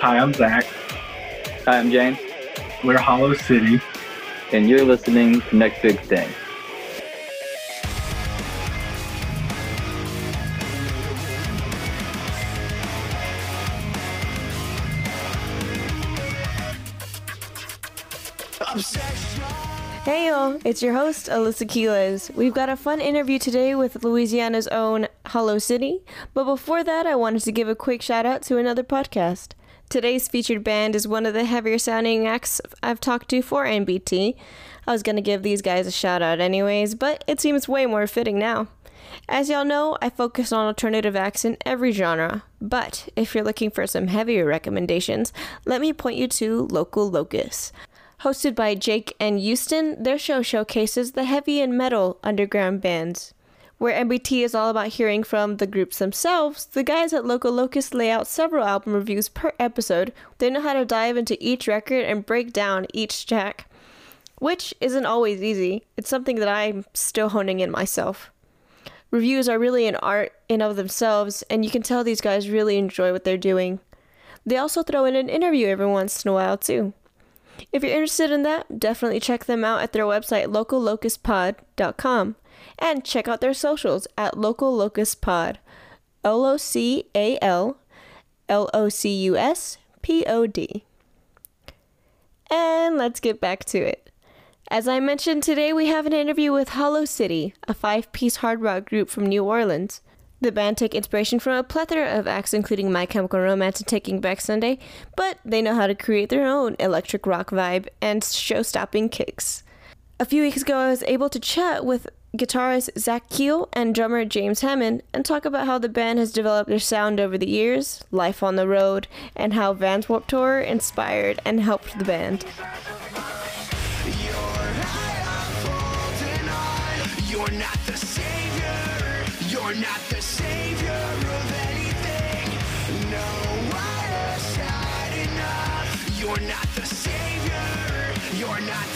Hi, I'm Zack. Hi, I'm James. We're Hollow City. And you're listening to Next Big Thing. Hey y'all, it's your host, Alyssa Quiles. We've got a fun interview today with Louisiana's own Hollow City, but before that, I wanted to give a quick shout out to another podcast. Today's featured band is one of the heavier sounding acts I've talked to for NBT. I was gonna give these guys a shout out anyways, but it seems way more fitting now. As y'all know, I focus on alternative acts in every genre, but if you're looking for some heavier recommendations, let me point you to Local Locus. Hosted by Jake and Houston, their show showcases the heavy and metal underground bands. Where NBT is all about hearing from the groups themselves, the guys at Local Locus lay out several album reviews per episode. They know how to dive into each record and break down each track, which isn't always easy. It's something that I'm still honing in myself. Reviews are really an art in of themselves, and you can tell these guys really enjoy what they're doing. They also throw in an interview every once in a while, too. If you're interested in that, definitely check them out at their website, locallocuspod.com, and check out their socials at locallocuspod, L O C A L L O C U S P O D. And let's get back to it. As I mentioned, today we have an interview with Hollow City, a five piece hard rock group from New Orleans. The band took inspiration from a plethora of acts, including My Chemical Romance and Taking Back Sunday, but they know how to create their own electric rock vibe and show stopping kicks. A few weeks ago, I was able to chat with guitarist Zack Keel and drummer James Hamann and talk about how the band has developed their sound over the years, life on the road, and how Vans Warped Tour inspired and helped the band. You're not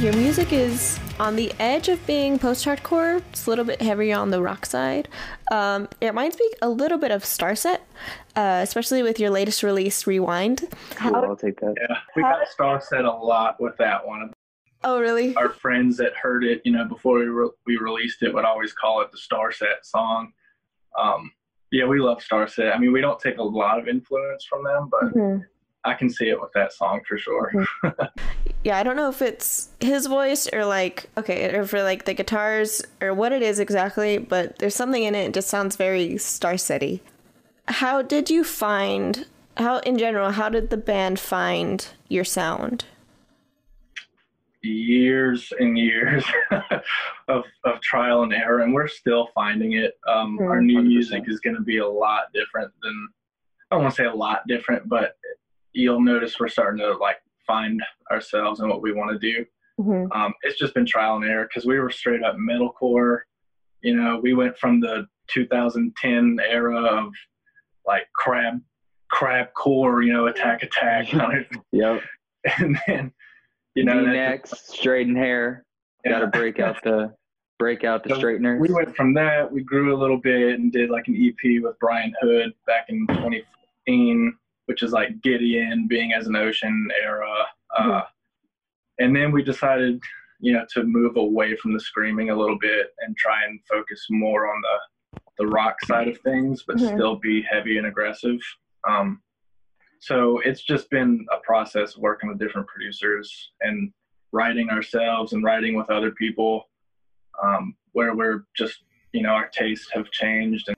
Your music is on the edge of being post-hardcore. It's a little bit heavier on the rock side. Um, it reminds me a little bit of Starset, uh, especially with your latest release, Rewind. Cool, I'll take that. Yeah, we got Starset a lot with that one. Oh, really? Our friends that heard it, you know, before we, re- we released it, would always call it the Starset song. Um, yeah, we love Starset. I mean, we don't take a lot of influence from them, but mm-hmm. I can see it with that song for sure. Mm-hmm. yeah, I don't know if it's his voice or like okay, or for like the guitars or what it is exactly, but there's something in it. It just sounds very Starsetty. How did you find? How in general? How did the band find your sound? years and years of, of trial and error and we're still finding it um, mm-hmm. our new music is going to be a lot different than i don't want to say a lot different but you'll notice we're starting to like find ourselves and what we want to do mm-hmm. um, it's just been trial and error because we were straight up metalcore you know we went from the 2010 era of like crab crab core you know attack attack kind of yep and then you know, necks, straighten hair. Yeah. Got to break out the break out the so straighteners. We went from that. We grew a little bit and did like an EP with Brian Hood back in 2015, which is like Gideon being as an ocean era. Mm-hmm. Uh, and then we decided, you know, to move away from the screaming a little bit and try and focus more on the the rock side of things, but mm-hmm. still be heavy and aggressive. Um, so it's just been a process working with different producers and writing ourselves and writing with other people um, where we're just you know our tastes have changed and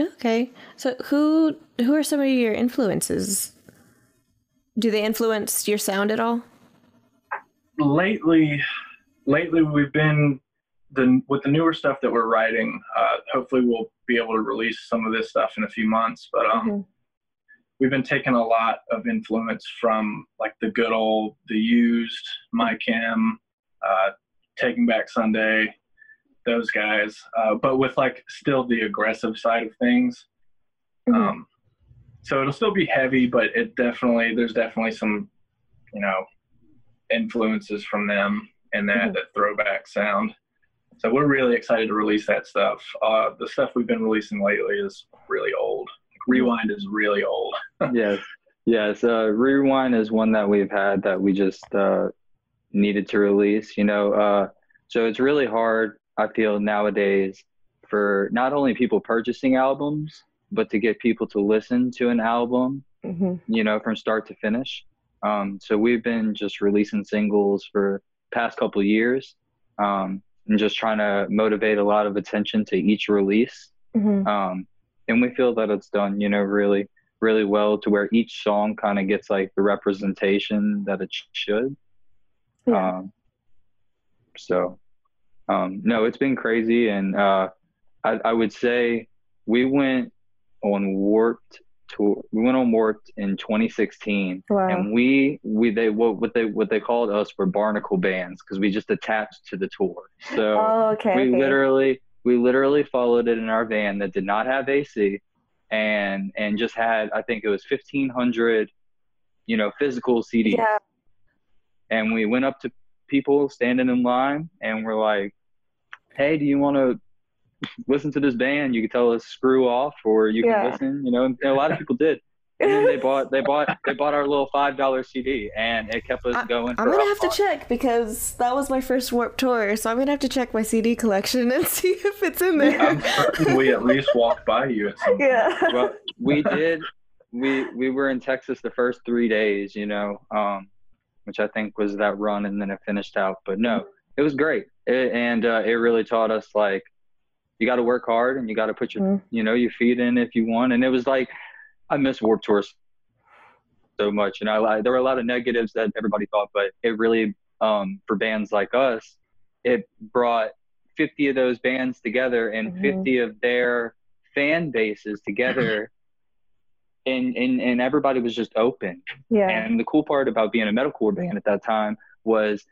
okay. So who who are some of your influences? Do they influence your sound at all? Lately lately we've been the with the newer stuff that we're writing uh, hopefully we'll be able to release some of this stuff in a few months but um mm-hmm we've been taking a lot of influence from like the good old the used my chem uh, taking back sunday those guys uh, but with like still the aggressive side of things mm-hmm. um, so it'll still be heavy but it definitely there's definitely some you know influences from them and that mm-hmm. that throwback sound so we're really excited to release that stuff. Uh, the stuff we've been releasing lately is really old. Rewind is really old. yes, yes. Uh, Rewind is one that we've had that we just uh, needed to release. You know, uh, so it's really hard. I feel nowadays for not only people purchasing albums, but to get people to listen to an album. Mm-hmm. You know, from start to finish. Um, so we've been just releasing singles for past couple years. Um, and just trying to motivate a lot of attention to each release. Mm-hmm. Um, and we feel that it's done, you know, really, really well to where each song kind of gets like the representation that it should. Yeah. Um, so, um, no, it's been crazy. And uh, I, I would say we went on Warped tour. We went on Warped in 2016, wow. and we we they what what they what they called us were barnacle bands because we just attached to the tour. So oh, okay, we okay. literally we literally followed it in our van that did not have AC, and and just had I think it was 1500, you know, physical CDs. Yeah. And we went up to people standing in line, and we're like, "Hey, do you want to listen to this band, you could tell us screw off, or you yeah. can listen. You know, and a lot of people did. And then they bought they bought they bought our little five dollar CD, and it kept us I, going. I'm gonna have to check because that was my first Warp tour, so I'm gonna have to check my CD collection and see if it's in there. I'm certain we at least walked by you at some. Yeah. Well, we did. We we were in Texas the first three days, you know, um, which I think was that run, and then it finished out. But no, it was great, it, and uh, it really taught us like you got to work hard and you got to put your mm. you know your feet in if you want. And it was like i miss warp tours so much. And i there were a lot of negatives that everybody thought but it really um, for bands like us it brought 50 of those bands together and mm-hmm. 50 of their fan bases together. And, and and everybody was just open. Yeah. And the cool part about being a metalcore band at that time was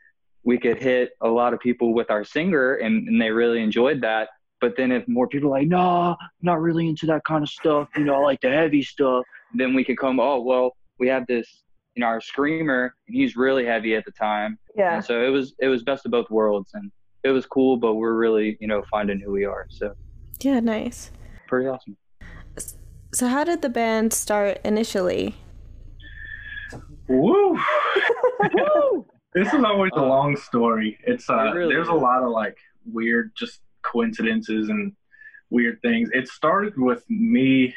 we could hit a lot of people with our singer and, and they really enjoyed that but then if more people are like, no, nah, not really into that kind of stuff, you know, I like the heavy stuff, then we could come, oh, well, we have this, you know, our screamer, and he's really heavy at the time. Yeah. And so it was it was best of both worlds, and it was cool, but we're really, you know, finding who we are. So. Yeah, nice. Pretty awesome. So how did the band start initially? Woo! Woo! This is always a long story. It's uh, really there's is. a lot of like weird just coincidences and weird things. It started with me,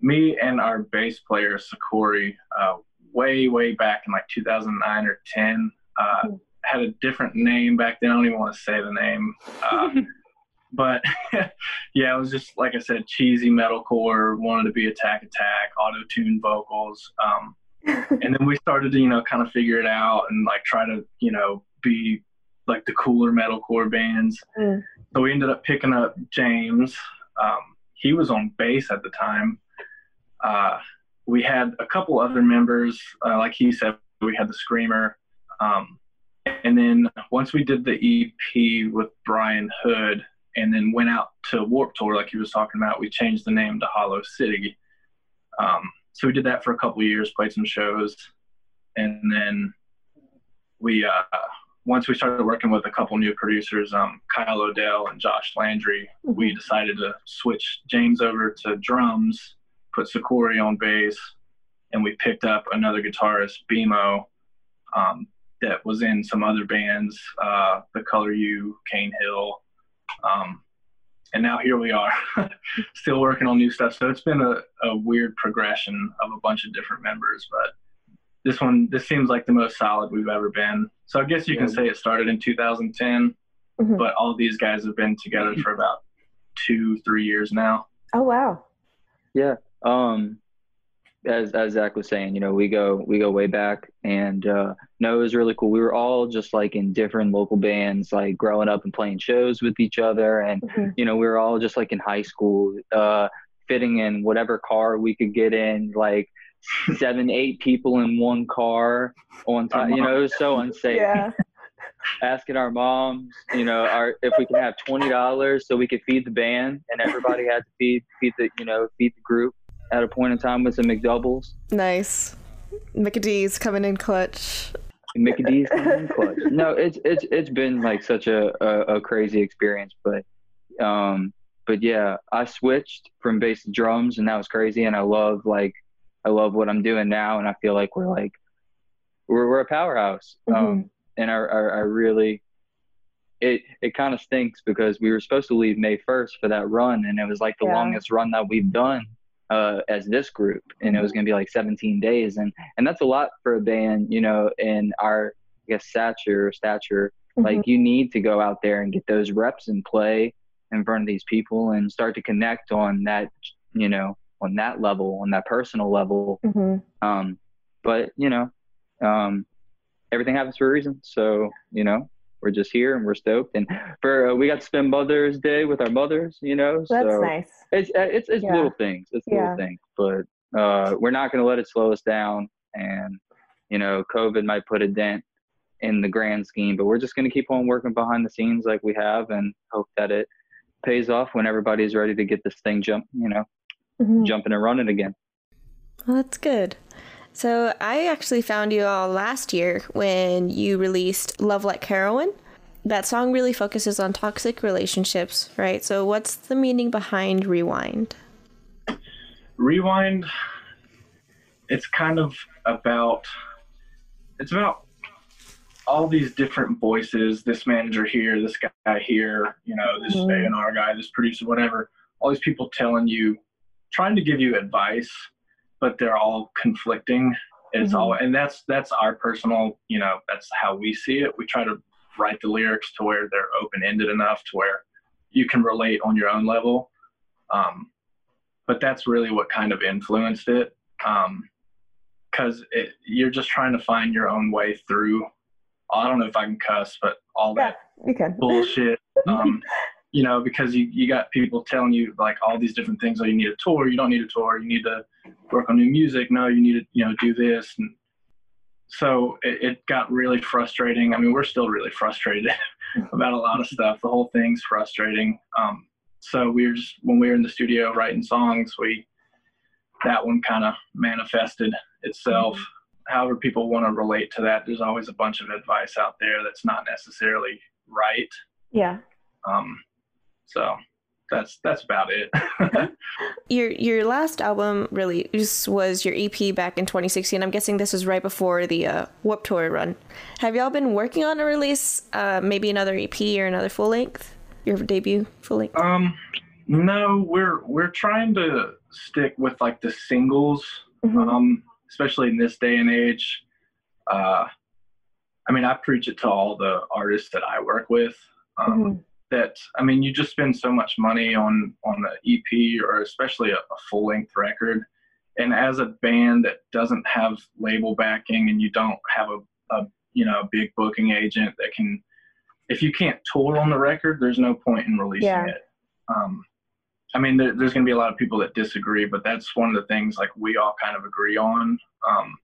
me and our bass player Sakori, uh, way way back in like 2009 or 10. Uh, hmm. had a different name back then. I don't even want to say the name. Uh, but yeah, it was just like I said, cheesy metalcore. Wanted to be Attack Attack, auto tune vocals. Um, and then we started to you know kind of figure it out and like try to you know be like the cooler metalcore bands. Mm. So we ended up picking up James. Um, he was on bass at the time. Uh, we had a couple other members, uh, like he said, we had the Screamer. Um, and then once we did the EP with Brian Hood and then went out to Warp Tour, like he was talking about, we changed the name to Hollow City. Um, so we did that for a couple years, played some shows, and then we uh, once we started working with a couple new producers, um, Kyle Odell and Josh Landry, mm-hmm. we decided to switch James over to drums, put Sakori on bass, and we picked up another guitarist, Bimo, um, that was in some other bands, uh, The Color You, Cane Hill. Um, and now here we are, still working on new stuff. So it's been a, a weird progression of a bunch of different members, but this one this seems like the most solid we've ever been. So I guess you can say it started in 2010, mm-hmm. but all these guys have been together for about two, three years now. Oh wow! Yeah. Um, as as Zack was saying, you know, we go we go way back, and uh, no, it was really cool. We were all just like in different local bands, like growing up and playing shows with each other, and mm-hmm. you know, we were all just like in high school, uh, fitting in whatever car we could get in, like seven, eight people in one car on time. You know, it was so unsafe. Yeah. Asking our moms, you know, our if we can have twenty dollars so we could feed the band, and everybody had to feed feed the you know feed the group at a point in time with some McDoubles. Nice, McDee's coming in clutch. Mickey D's coming in clutch. No, it's it's it's been like such a, a, a crazy experience, but um, but yeah, I switched from bass to drums, and that was crazy. And I love like I love what I'm doing now, and I feel like we're like we're we're a powerhouse. Mm-hmm. Um, and I, I, I really it it kind of stinks because we were supposed to leave May 1st for that run, and it was like the yeah. longest run that we've done uh, as this group, and it was going to be like 17 days, and and that's a lot for a band, you know, in our I guess stature stature. Mm-hmm. Like you need to go out there and get those reps and play in front of these people and start to connect on that, you know, on that level, on that personal level. Mm-hmm. Um, but you know, um, everything happens for a reason. So you know, we're just here and we're stoked. And for uh, we got to spend Mother's Day with our mothers, you know. That's so nice. It's uh, it's it's yeah. little things. It's yeah. little things, but uh, we're not going to let it slow us down. And you know, COVID might put a dent in the grand scheme, but we're just going to keep on working behind the scenes like we have, and hope that it pays off when everybody's ready to get this thing jump, you know, mm-hmm. jumping and running again. Well, that's good. So I actually found you all last year when you released Love Like Heroin. That song really focuses on toxic relationships, right? So what's the meaning behind Rewind? Rewind it's kind of about it's about all these different voices, this manager here, this guy here, you know, this mm-hmm. A&R guy, this producer, whatever, all these people telling you, trying to give you advice but they're all conflicting. It's mm-hmm. all, and that's that's our personal, you know, that's how we see it. We try to write the lyrics to where they're open ended enough to where you can relate on your own level. Um, but that's really what kind of influenced it, because um, you're just trying to find your own way through. I don't know if I can cuss, but all that yeah, bullshit. Um, you know, because you, you got people telling you like all these different things. Oh, you need a tour. You don't need a tour. You need to work on new music. No, you need to, you know, do this. And so it, it got really frustrating. I mean, we're still really frustrated about a lot of stuff. The whole thing's frustrating. Um, so we were just, when we were in the studio writing songs, we, that one kind of manifested itself. Mm-hmm. However, people want to relate to that. There's always a bunch of advice out there that's not necessarily right. Yeah. Um, so that's that's about it. your your last album really was your EP back in 2016. I'm guessing this was right before the uh, Warped Tour run. Have y'all been working on a release, uh, maybe another EP or another full length? Your debut full length? Um, no, we're we're trying to stick with like the singles, mm-hmm. um, especially in this day and age. Uh, I mean, I preach it to all the artists that I work with. Um, mm-hmm that I mean, you just spend so much money on on an EP or especially a, a full length record, and as a band that doesn't have label backing and you don't have a, a you know a big booking agent that can, if you can't tour on the record, there's no point in releasing yeah. it. Um, I mean, there, there's going to be a lot of people that disagree, but that's one of the things like we all kind of agree on. Um,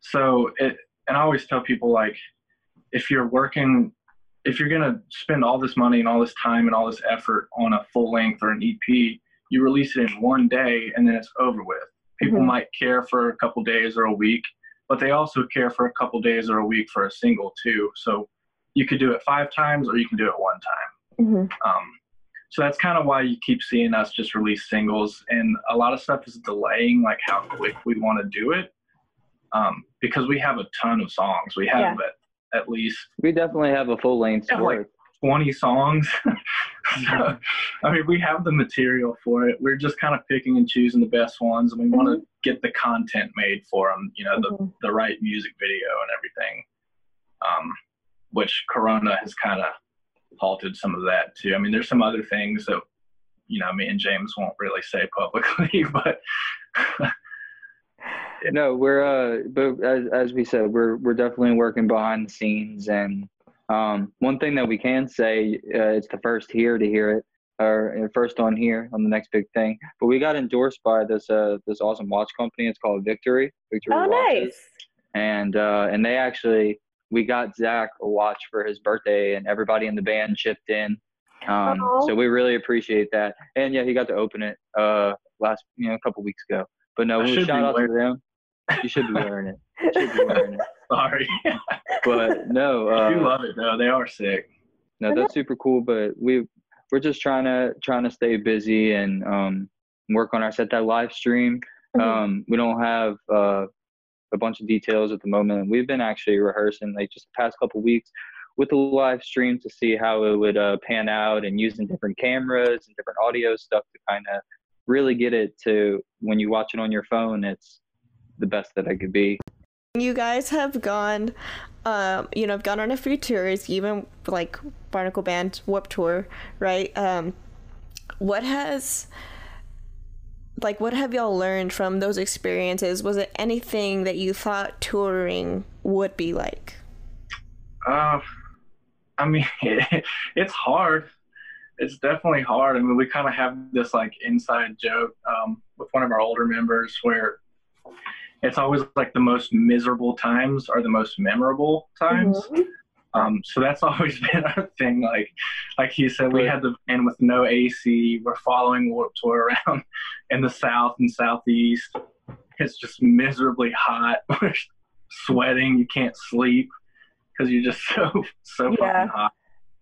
so it, and I always tell people like, if you're working if you're going to spend all this money and all this time and all this effort on a full length or an EP, you release it in one day and then it's over with. People mm-hmm. might care for a couple days or a week, but they also care for a couple days or a week for a single too. So you could do it five times or you can do it one time. Mm-hmm. Um, so that's kind of why you keep seeing us just release singles, and a lot of stuff is delaying like how quick we want to do it, um, because we have a ton of songs. We have yeah. it at least. We definitely have a full length. Like 20 songs. so, I mean, we have the material for it. We're just kind of picking and choosing the best ones, and we mm-hmm. want to get the content made for them. You know, mm-hmm. the the right music video and everything. Um, which Corona has kind of halted some of that too. I mean, there's some other things that you know me and James won't really say publicly, but no, we're uh, but as as we said, we're we're definitely working behind the scenes, and um, one thing that we can say, uh, it's the first here to hear it, or uh, first on here on the next big thing. But we got endorsed by this uh this awesome watch company. It's called Victory. Victory. Oh, Watches. nice. And uh, and they actually we got Zack a watch for his birthday, and everybody in the band chipped in. Um, so we really appreciate that. And yeah, he got to open it uh last you know a couple weeks ago. But no, shout out to them. You should be wearing it. should be wearing it. Sorry. But no, I do uh, love it though. They are sick. no, that's super cool. But we we're just trying to trying to stay busy and um, work on our set that live stream. Mhm. Um, we don't have uh, a bunch of details at the moment. We've been actually rehearsing like just the past couple weeks with the live stream to see how it would uh, pan out and using different cameras and different audio stuff to kind of really get it to when you watch it on your phone, it's the best that I could be. You guys have gone, um, you know, I've gone on a few tours, even like Barnacle Band Warp Tour, right? Um, what has, like, what have y'all learned from those experiences? Was it anything that you thought touring would be like? Uh, I mean, it's hard. It's definitely hard. I mean, we kind of have this like inside joke um, with one of our older members where it's always like the most miserable times are the most memorable times. Um, so that's always been our thing. Like, like he said, we had the van with no AC. We're following Warp Tour around in the south and southeast. It's just miserably hot. We're sweating. You can't sleep because you're just so so Yeah. fucking hot.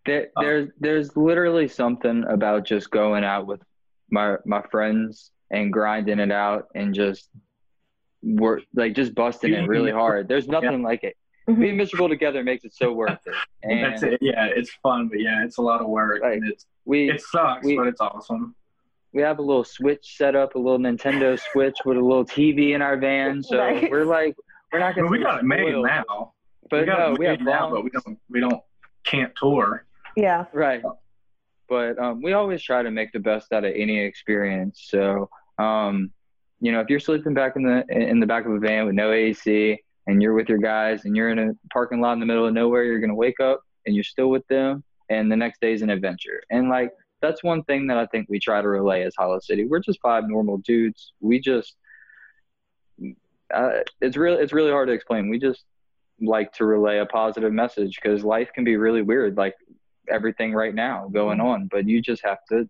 There, Oh. there's there's literally something about just going out with my my friends and grinding it out and just work like just busting it really hard. There's nothing like it. Mhm. Being miserable together makes it so worth it. That's it. Yeah, it's fun, but yeah, it's a lot of work. Right. And it's we it sucks, we- but it's awesome. we have a little Switch set up, a little Nintendo Switch with a little TV in our van. So Nice. we're like we're not gonna. we got it made spoiled, now. but we got no, it we have made now, but we don't we don't can't tour. Yeah. Right. But um, we always try to make the best out of any experience. So, um, you know, if you're sleeping back in the in the back of a van with no AC and you're with your guys and you're in a parking lot in the middle of nowhere, you're gonna wake up and you're still with them, and the next day's an adventure. And like that's one thing that I think we try to relay as Hollow City. We're just five normal dudes. We just uh, it's really it's really hard to explain. We just like to relay a positive message because life can be really weird. Like everything right now going on, but you just have to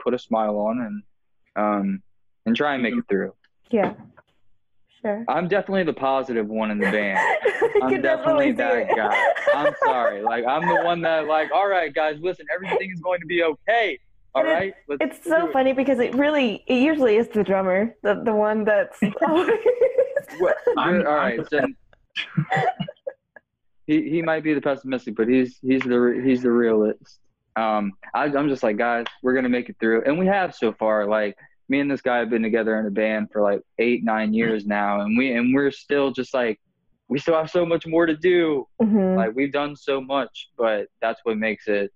put a smile on and um and try and make it through. Yeah. Sure. I'm definitely the positive one in the band. I I'm can definitely that guy. I'm sorry. Like I'm the one that like, all right guys, listen, everything is going to be okay. All And it- right? Let's It's so it." funny because it really, it usually is the drummer, the the one that's always. What- I'm- all right, so he he might be the pessimistic, but he's he's the he's the realist. Um, I, I'm just like, guys, we're gonna make it through, and we have so far. Like me and this guy have been together in a band for like eight nine years now, and we and we're still just like, we still have so much more to do. Mhm. Like we've done so much, but that's what makes it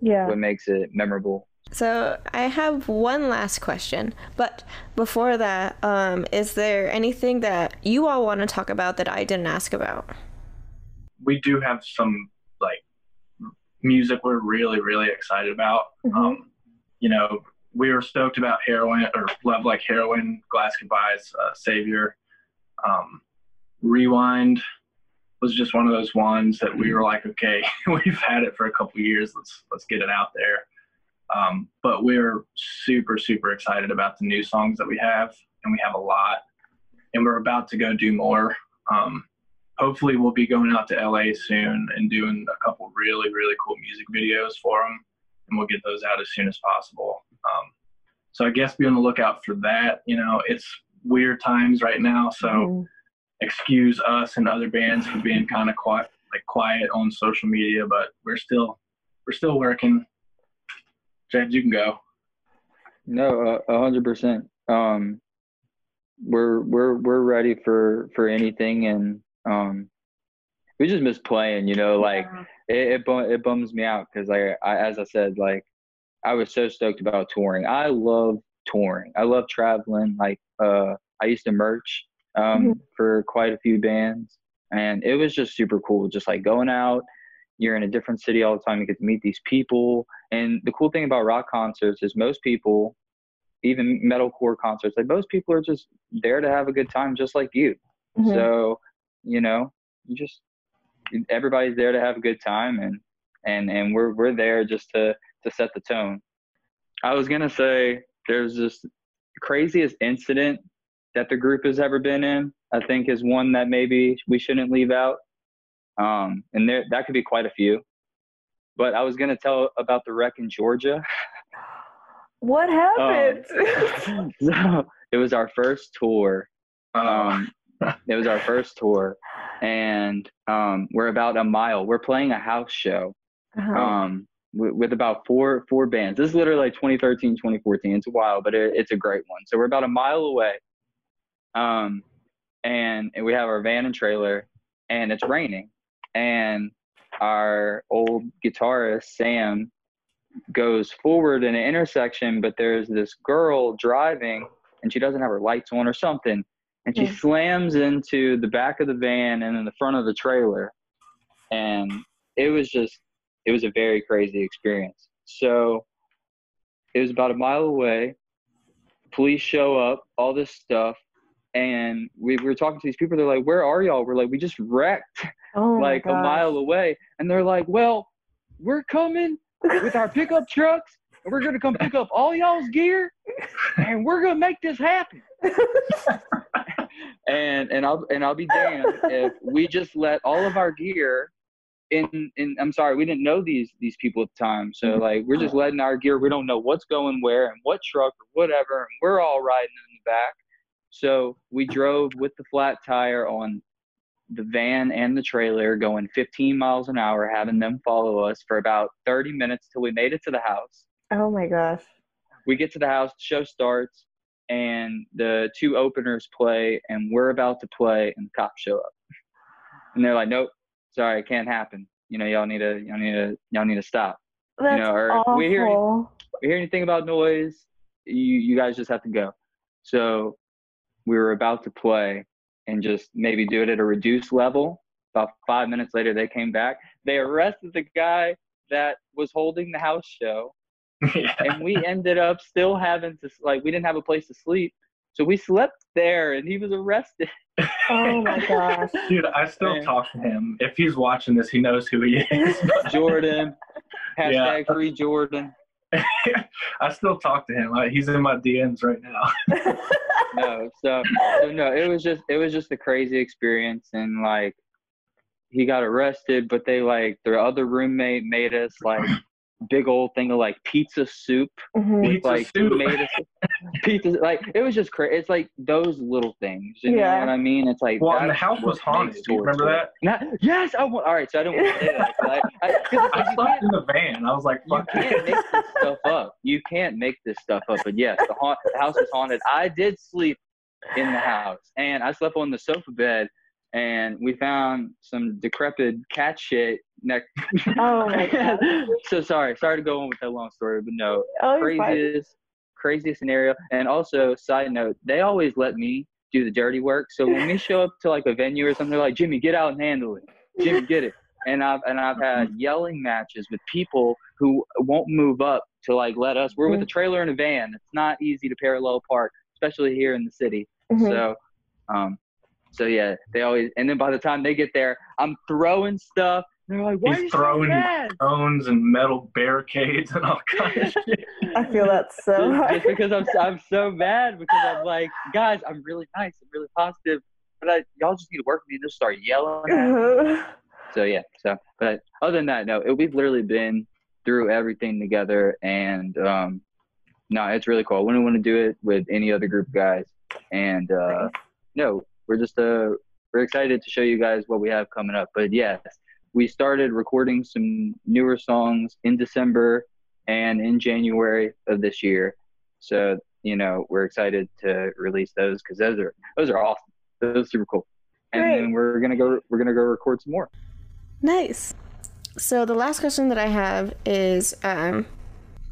yeah. what makes it memorable. So I have one last question, but before that, um, is there anything that you all want to talk about that I didn't ask about? We do have some like music we're really really excited about. Mhm. Um, you know, we were stoked about heroin or love like heroin, glass goodbyes, uh, savior. Um, Rewind was just one of those ones that we were like, okay, we've had it for a couple years. Let's let's get it out there. Um, but we're super super excited about the new songs that we have, and we have a lot, and we're about to go do more. Um, hopefully, we'll be going out to LA soon and doing a couple really really cool music videos for them, and we'll get those out as soon as possible. Um, so I guess be on the lookout for that. You know, it's weird times right now, so Mhm. excuse us and other bands for being kind of quiet, like quiet on social media, but we're still we're still working. James, you can go. No, uh, a hundred percent. Um, we're we're we're ready for for anything, and um, we just miss playing. You know, like it it, bum, it bums me out because I, I as I said, like I was so stoked about touring. I love touring. I love traveling. Like uh, I used to merch um for quite a few bands, and it was just super cool. Just like going out. You're in a different city all the time. You get to meet these people. And the cool thing about rock concerts is most people, even metalcore concerts, like most people are just there to have a good time, just like you. Mhm. So, you know, you just everybody's there to have a good time, and and and we're we're there just to to set the tone. I was gonna say there's this craziest incident that the group has ever been in. I think is one that maybe we shouldn't leave out. Um, and there that could be quite a few. But I was gonna tell about the wreck in Georgia. What happened? Um, so it was our first tour. Um, it was our first tour, and um, we're about a mile. We're playing a house show Uh-huh. um, with, with about four four bands. This is literally like 2013, 2014. It's a while, but it, it's a great one. So we're about a mile away, um, and, and we have our van and trailer, and it's raining, and our old guitarist Sam goes forward in an intersection, but there's this girl driving, and she doesn't have her lights on or something, and she Hmm. slams into the back of the van and in the front of the trailer, and it was just it was a very crazy experience. So it was about a mile away. Police show up, all this stuff, and we were talking to these people. They're like, "Where are y'all?" We're like, "We just wrecked oh like a mile away," and they're like, "Well, we're coming with our pickup trucks, and we're gonna come pick up all y'all's gear, and we're gonna make this happen." and and I'll and I'll be damned if we just let all of our gear in in I'm sorry, we didn't know these these people at the time. So mm-hmm. like we're just letting our gear, we don't know what's going where and what truck or whatever, and we're all riding in the back. So we drove with the flat tire on the van and the trailer going 15 miles an hour, having them follow us for about 30 minutes till we made it to the house oh my gosh. we get to the house, the show starts, and the two openers play, and we're about to play, and the cops show up, and they're like, "Nope, sorry, it can't happen. You know, y'all need to, y'all need to, y'all need to stop. That's know, or awful. we hear- If you hear anything about noise, you you guys just have to go." So we were about to play, and just maybe do it at a reduced level. About five minutes later, they came back. They arrested the guy that was holding the house show yeah. and we ended up still having to like we didn't have a place to sleep so we slept there and he was arrested Oh my gosh. Dude, I still Man. talk to him. If he's watching this, he knows who he is. jordan hashtag Yeah. free jordan I still talk to him. Like, he's in my DMs right now. no so, so no it was just it was just a crazy experience and like he got arrested but they like their other roommate made us like big old thing of like pizza soup Mhm. with Pizza like soup. made us pizza like it was just crazy it's like those little things you Yeah. know what i mean it's like Well, and the house was haunted. Do you remember that? Not, yes, I want. All right, so I don't want to say that. 'cause I, I, 'cause I you slept in the van. I was like, you fuck can't make this stuff up. You can't make this stuff up. But yes, the, haunt, the house was haunted. I did sleep in the house, and I slept on the sofa bed, and we found some decrepit cat shit next. Oh my god. so sorry, sorry to go on with that long story, but no, Oh, craziest, craziest scenario. And also, side note, they always let me do the dirty work. So when we show up to like a venue or something, they're like, Jimmy, get out and handle it. Jimmy, get it. And I've and I've had yelling matches with people who won't move up to like let us. We're with a trailer and a van. It's not easy to parallel park, especially here in the city. Mhm. So, um, so yeah, they always. And then by the time they get there, I'm throwing stuff. They're like, "Why He's are you so throwing- mad?" Stones and metal barricades and all kinds of shit. I feel that so just, hard. just because I'm I'm so mad because I'm like, guys, I'm really nice, I'm really positive, but I, y'all just need to work with me and just start yelling. At me. So yeah, so but other than that, no, it, we've literally been through everything together, and um, no, it's really cool. I wouldn't want to do it with any other group of guys, and uh, no, we're just uh we're excited to show you guys what we have coming up. But yes, we started recording some newer songs in December and in January of this year. So you know we're excited to release those because those are those are awesome. Those are super cool. And Great. then we're gonna go we're gonna go record some more. Nice. So the last question that I have is um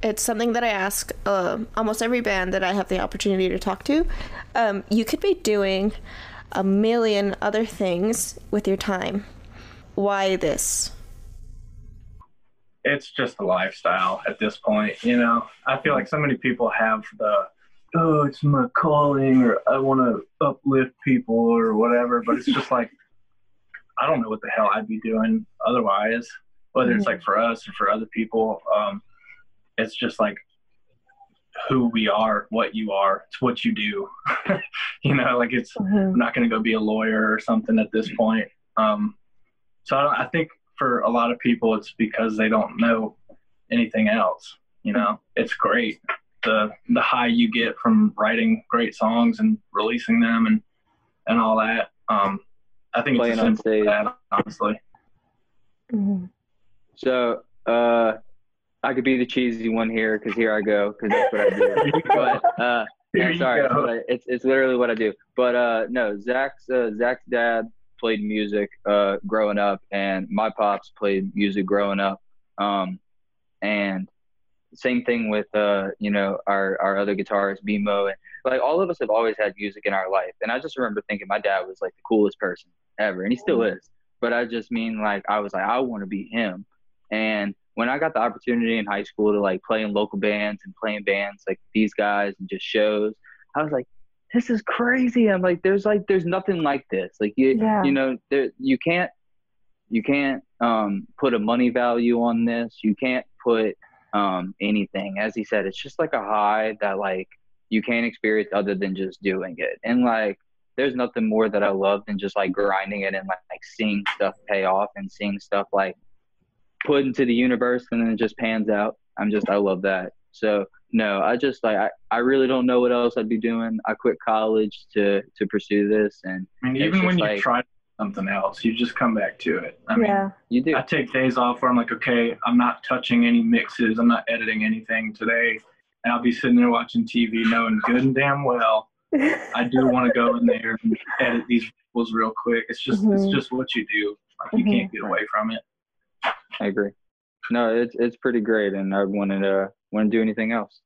it's something that I ask um almost every band that I have the opportunity to talk to. Um, you could be doing a million other things with your time. Why this? it's just a lifestyle at this point, you know. I feel like so many people have the oh, it's my calling or I want to uplift people or whatever, but it's just like I don't know what the hell I'd be doing otherwise, whether it's like for us or for other people. Um, it's just like who we are, what you are, it's what you do. You know, like it's Mhm. I'm not going to go be a lawyer or something at this point. Um, so I, don't, I think for a lot of people, it's because they don't know anything else. You know, it's great the the high you get from writing great songs and releasing them and and all that. Um, I think Playing it's as on simple as stage. that, honestly. Mhm. So, uh, I could be the cheesy one here because here I go because that's what I do. but uh, yeah, sorry, but it's it's literally what I do. But uh, no, Zack's uh, Zack's dad played music uh, growing up, and my pops played music growing up. Um, and same thing with uh, you know our our other guitarist BMO, and like all of us have always had music in our life. And I just remember thinking my dad was like the coolest person ever, and he still is. But I just mean like I was like I want to be him. And when I got the opportunity in high school to like play in local bands and play in bands like these guys and just shows, I was like, this is crazy. I'm like, there's like, there's nothing like this. Like you, Yeah. you know, there, you can't, you can't um, put a money value on this. You can't put um, anything. As he said, it's just like a high that like you can't experience other than just doing it. And like, there's nothing more that I love than just like grinding it and like, like seeing stuff pay off and seeing stuff like put into the universe and then it just pans out. I'm just I love that. So no, I just like I, I really don't know what else I'd be doing. I quit college to to pursue this and I mean, even when just you like- try something else, you just come back to it. I mean, yeah. you do. I take days off where I'm like, okay, I'm not touching any mixes, I'm not editing anything today, and I'll be sitting there watching TV, knowing good and damn well I do want to go in there and edit these vocals real quick. It's just it's Mhm. just what you do. Like you Mhm. can't get away from it. I agree. No, it's it's pretty great and I to want to do anything else.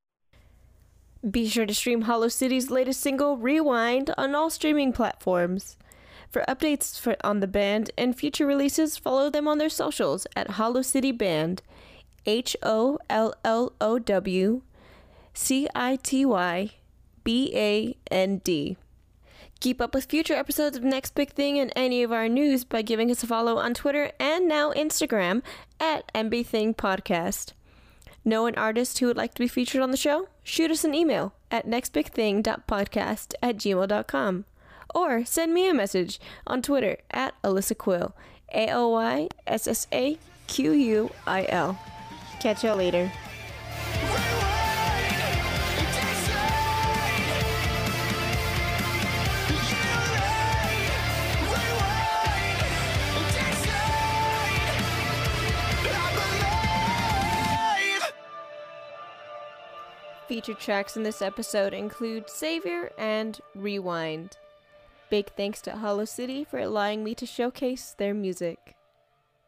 Be sure to stream Hollow City's latest single, Rewind, on all streaming platforms. For updates for, on the band and future releases, follow them on their socials at Hollow City Band, H O L L O W C I T Y B A N D. Keep up with future episodes of Next Big Thing and any of our news by giving us a follow on Twitter and now Instagram at nbthingpodcast. Know an artist who would like to be featured on the show? Shoot us an email at nextbigthing.podcast at gmail.com or send me a message on Twitter at Alyssa Quill, A O Y S S A Q U I L. Catch y'all later. Featured tracks in this episode include Savior and Rewind. Big thanks to Hollow City for allowing me to showcase their music.